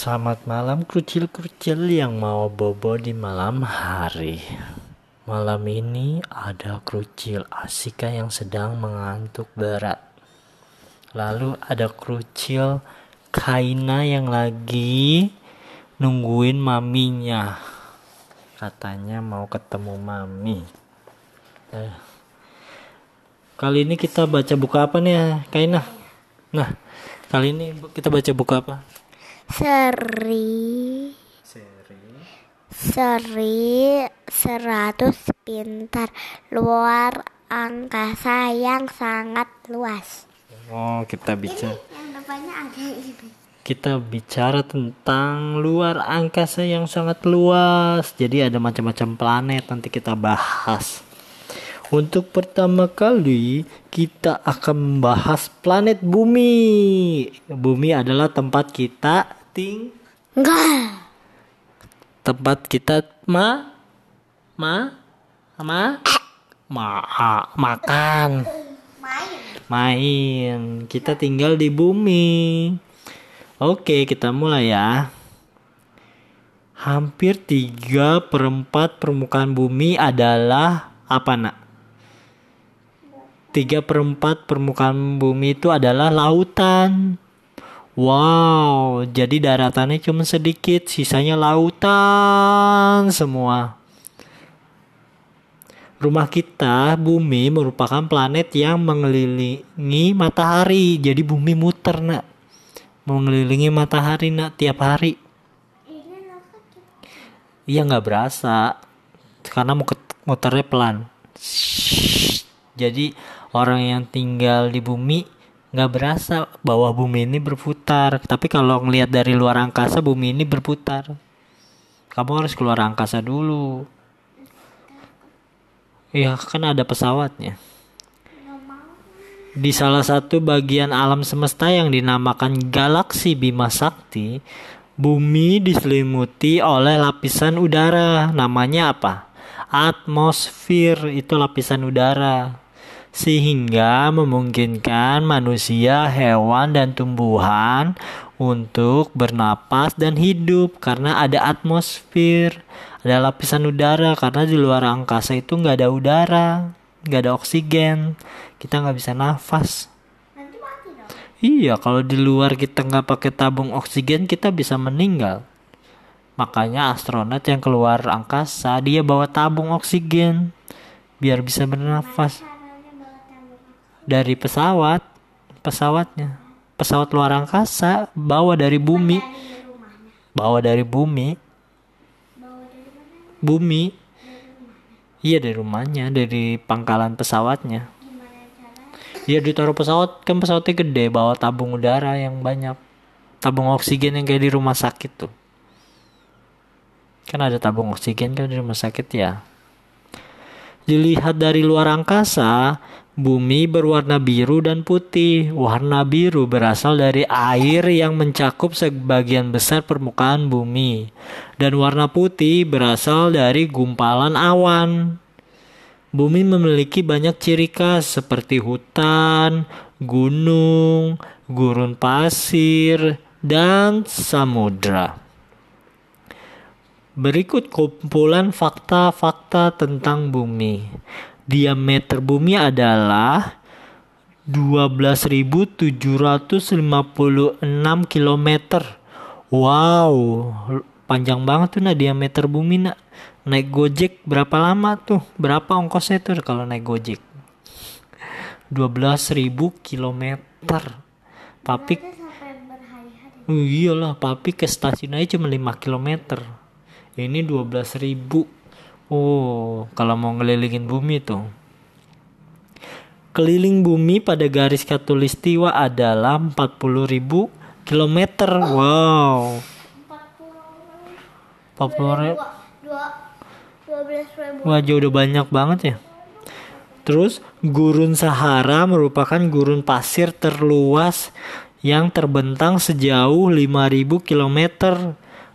Selamat malam krucil-krucil yang mau bobo di malam hari. Malam ini ada krucil Asika yang sedang mengantuk berat. Lalu ada krucil Kaina yang lagi nungguin maminya. Katanya mau ketemu mami. Eh. Kali ini kita baca buku apa nih Kaina? Nah, kali ini kita baca buku apa? Seri Seri Seri seratus pintar luar angkasa yang sangat luas. Oh, kita bicara Yang depannya ada ini. kita bicara tentang luar angkasa yang sangat luas. Jadi ada macam-macam planet nanti kita bahas. Untuk pertama kali kita akan membahas planet bumi. Bumi adalah tempat kita ting Enggak. tempat kita ma ma ma ma makan Main. main. Kita tinggal di bumi. Oke, kita mulai ya. Hampir 3 per 4 permukaan bumi adalah apa nak? 3 per 4 permukaan bumi itu adalah lautan. Wow, jadi daratannya cuma sedikit, sisanya lautan semua. Rumah kita, bumi, merupakan planet yang mengelilingi matahari. Jadi bumi muter, nak. Mengelilingi matahari, nak, tiap hari. Iya nggak berasa, karena muternya pelan. Jadi orang yang tinggal di bumi nggak berasa bahwa bumi ini berputar. Tapi kalau ngelihat dari luar angkasa, bumi ini berputar. Kamu harus keluar angkasa dulu. Iya kan ada pesawatnya. Di salah satu bagian alam semesta yang dinamakan galaksi Bima Sakti, bumi diselimuti oleh lapisan udara. Namanya apa? Atmosfer itu lapisan udara. Sehingga memungkinkan manusia, hewan, dan tumbuhan untuk bernapas dan hidup karena ada atmosfer, ada lapisan udara karena di luar angkasa itu nggak ada udara, nggak ada oksigen, kita nggak bisa nafas. Iya, kalau di luar kita nggak pakai tabung oksigen, kita bisa meninggal. Makanya astronot yang keluar angkasa, dia bawa tabung oksigen biar bisa bernafas. Dari pesawat, pesawatnya, pesawat luar angkasa bawa dari bumi, bawa dari bumi, bumi. Iya dari rumahnya, dari pangkalan pesawatnya. Iya ditaruh pesawat, kan pesawatnya gede, bawa tabung udara yang banyak, tabung oksigen yang kayak di rumah sakit tuh. Kan ada tabung oksigen kan di rumah sakit ya. Dilihat dari luar angkasa, bumi berwarna biru dan putih. Warna biru berasal dari air yang mencakup sebagian besar permukaan bumi. Dan warna putih berasal dari gumpalan awan. Bumi memiliki banyak ciri khas seperti hutan, gunung, gurun pasir, dan samudra. Berikut kumpulan fakta-fakta tentang bumi. Diameter bumi adalah 12.756 km. Wow, panjang banget tuh nah diameter bumi nak. Naik Gojek berapa lama tuh? Berapa ongkosnya tuh kalau naik Gojek? 12.000 km. Papi. Oh, iyalah, papi ke stasiun aja cuma 5 km. Ini 12.000. Oh, kalau mau ngelilingin bumi tuh. Keliling bumi pada garis katulistiwa adalah 40.000 km. Wow. 40 ribu. Dua, dua belas ribu. Wah, jauh udah banyak banget ya. Terus, gurun Sahara merupakan gurun pasir terluas yang terbentang sejauh 5000 km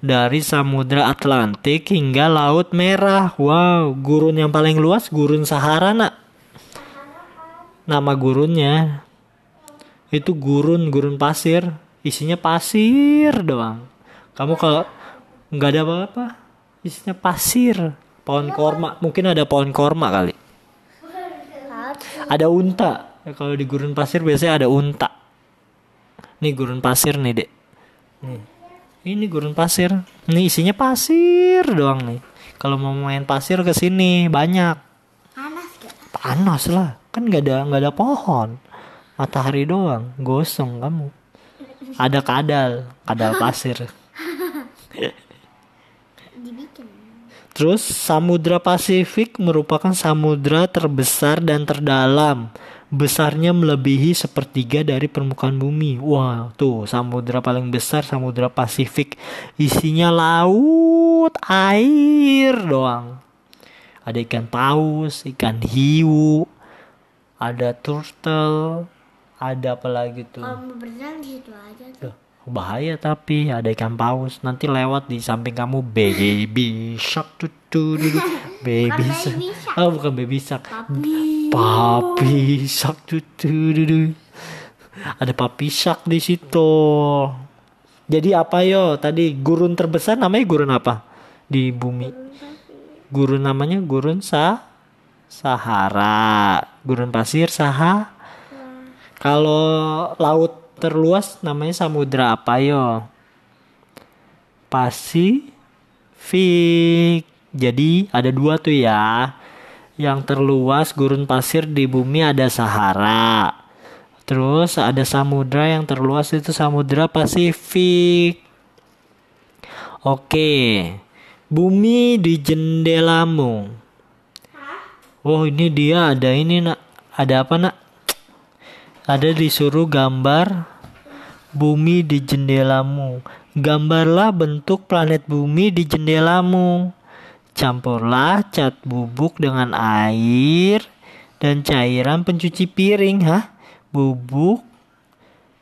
dari Samudra Atlantik hingga Laut Merah. Wow, gurun yang paling luas gurun Sahara, Nak. Nama gurunnya itu gurun, gurun pasir. Isinya pasir doang. Kamu kalau nggak ada apa-apa, isinya pasir, pohon korma. Mungkin ada pohon korma kali. Ada unta. Ya, kalau di gurun pasir biasanya ada unta. Nih gurun pasir nih dek. Nih. Ini gurun pasir. Nih isinya pasir doang nih. Kalau mau main pasir ke sini banyak. Panas gak? Panas lah. Kan nggak ada nggak ada pohon. Matahari doang. Gosong kamu. Ada kadal, kadal pasir. Terus Samudra Pasifik merupakan samudra terbesar dan terdalam. Besarnya melebihi sepertiga dari permukaan bumi. Wah, tuh samudra paling besar Samudra Pasifik. Isinya laut, air doang. Ada ikan paus, ikan hiu, ada turtle, ada apa lagi tuh? Kalau mau berenang di situ aja tuh. Loh, bahaya tapi ada ikan paus nanti lewat di samping kamu baby shark tuh baby shark oh bukan baby shark papi tuh, tuh. ada papi shark di situ jadi apa yo tadi gurun terbesar namanya gurun apa di bumi gurun namanya gurun sa Sahara gurun pasir Saha kalau laut terluas namanya samudra apa yo? Pasifik. Jadi ada dua tuh ya. Yang terluas gurun pasir di bumi ada Sahara. Terus ada samudra yang terluas itu samudra Pasifik. Oke. Bumi di jendelamu. Oh ini dia ada ini nak. Ada apa nak? Ada disuruh gambar bumi di jendelamu. Gambarlah bentuk planet bumi di jendelamu. Campurlah cat bubuk dengan air dan cairan pencuci piring, hah? Bubuk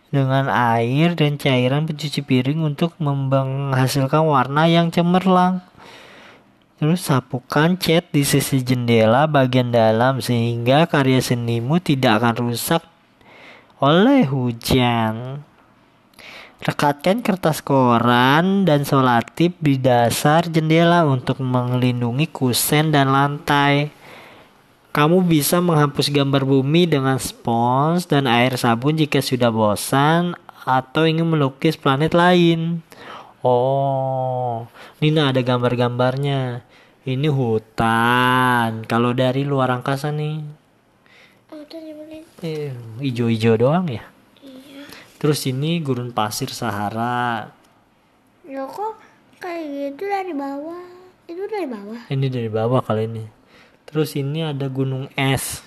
dengan air dan cairan pencuci piring untuk menghasilkan warna yang cemerlang. Terus sapukan cat di sisi jendela bagian dalam sehingga karya senimu tidak akan rusak oleh hujan. Rekatkan kertas koran dan solatip di dasar jendela untuk melindungi kusen dan lantai. Kamu bisa menghapus gambar bumi dengan spons dan air sabun jika sudah bosan atau ingin melukis planet lain. Oh, Nina ada gambar-gambarnya. Ini hutan. Kalau dari luar angkasa nih, Oh, tadi boleh. eh, hijau-hijau doang ya. Iya. Terus ini gurun pasir Sahara. Loh kok kayak gitu dari bawah? Itu dari bawah. Ini dari bawah kali ini. Terus ini ada gunung es.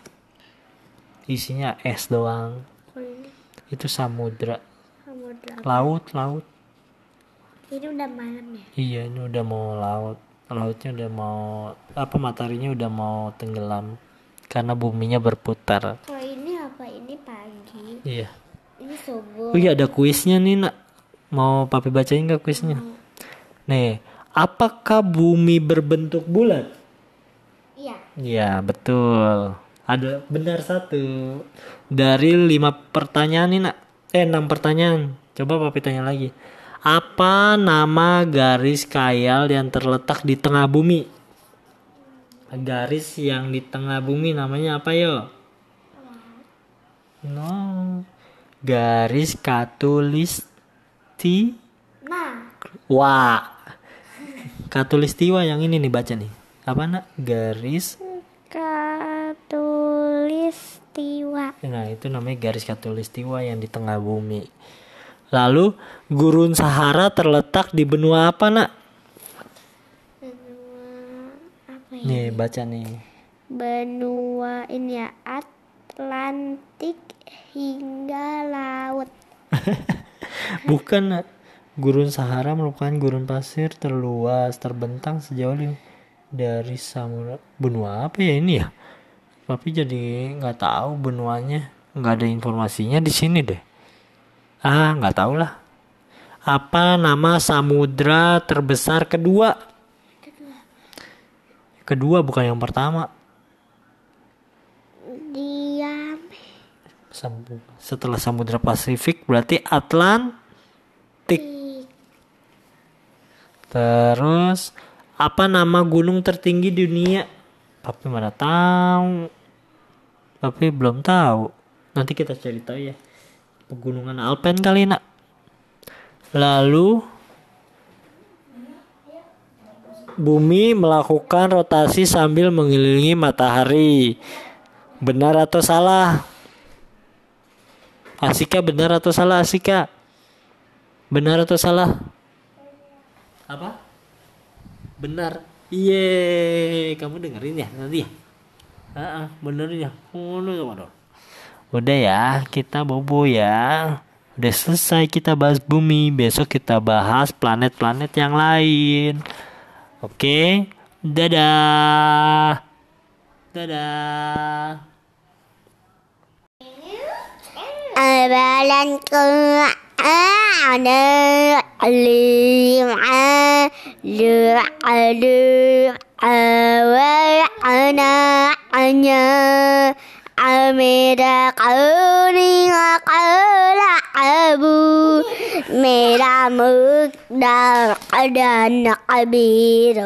Isinya es doang. Kalau ini Itu samudra. samudra. Laut, laut. Ini udah malam ya? Iya, ini udah mau laut. Lautnya udah mau apa mataharinya udah mau tenggelam karena buminya berputar. Kalau ini apa? Ini pagi. Iya. Ini subuh. Oh iya ada kuisnya nih nak. Mau papi bacain nggak kuisnya? Nih, apakah bumi berbentuk bulat? Iya. Iya betul. Ada benar satu dari lima pertanyaan nih nak. Eh enam pertanyaan. Coba papi tanya lagi. Apa nama garis kayal yang terletak di tengah bumi? Garis yang di tengah bumi namanya apa yo? No. Garis katulisti Nah, Wah. Katulistiwa yang ini nih baca nih. Apa nak? Garis. katulistiwa. Nah itu namanya garis katulistiwa yang di tengah bumi. Lalu gurun Sahara terletak di benua apa nak? Benua apa ya? Nih baca nih. Benua ini ya Atlantik hingga laut. Bukan. Gurun Sahara merupakan gurun pasir terluas terbentang sejauh dari samudra. Benua apa ya ini ya? Tapi jadi nggak tahu benuanya. Nggak ada informasinya di sini deh. Ah nggak tahu lah. Apa nama samudra terbesar kedua? Kedua bukan yang pertama. Setelah samudra Pasifik berarti Atlantik. Terus apa nama gunung tertinggi di dunia? Tapi mana tahu. Tapi belum tahu. Nanti kita cari tahu ya. Pegunungan Alpen kali nak. Lalu Bumi melakukan rotasi sambil mengelilingi matahari. Benar atau salah? Asika benar atau salah Asika? Benar atau salah? Apa? Benar. Iye, kamu dengerin ya nanti ya? Ah, bener ya. Udah ya, kita bobo ya. Udah selesai kita bahas bumi. Besok kita bahas planet-planet yang lain. Oke, dadah. Dadah. أبلن كان لمعا لعلو أنا أنا أمير قولي وقول أبو ميرا مقدار قدر قبير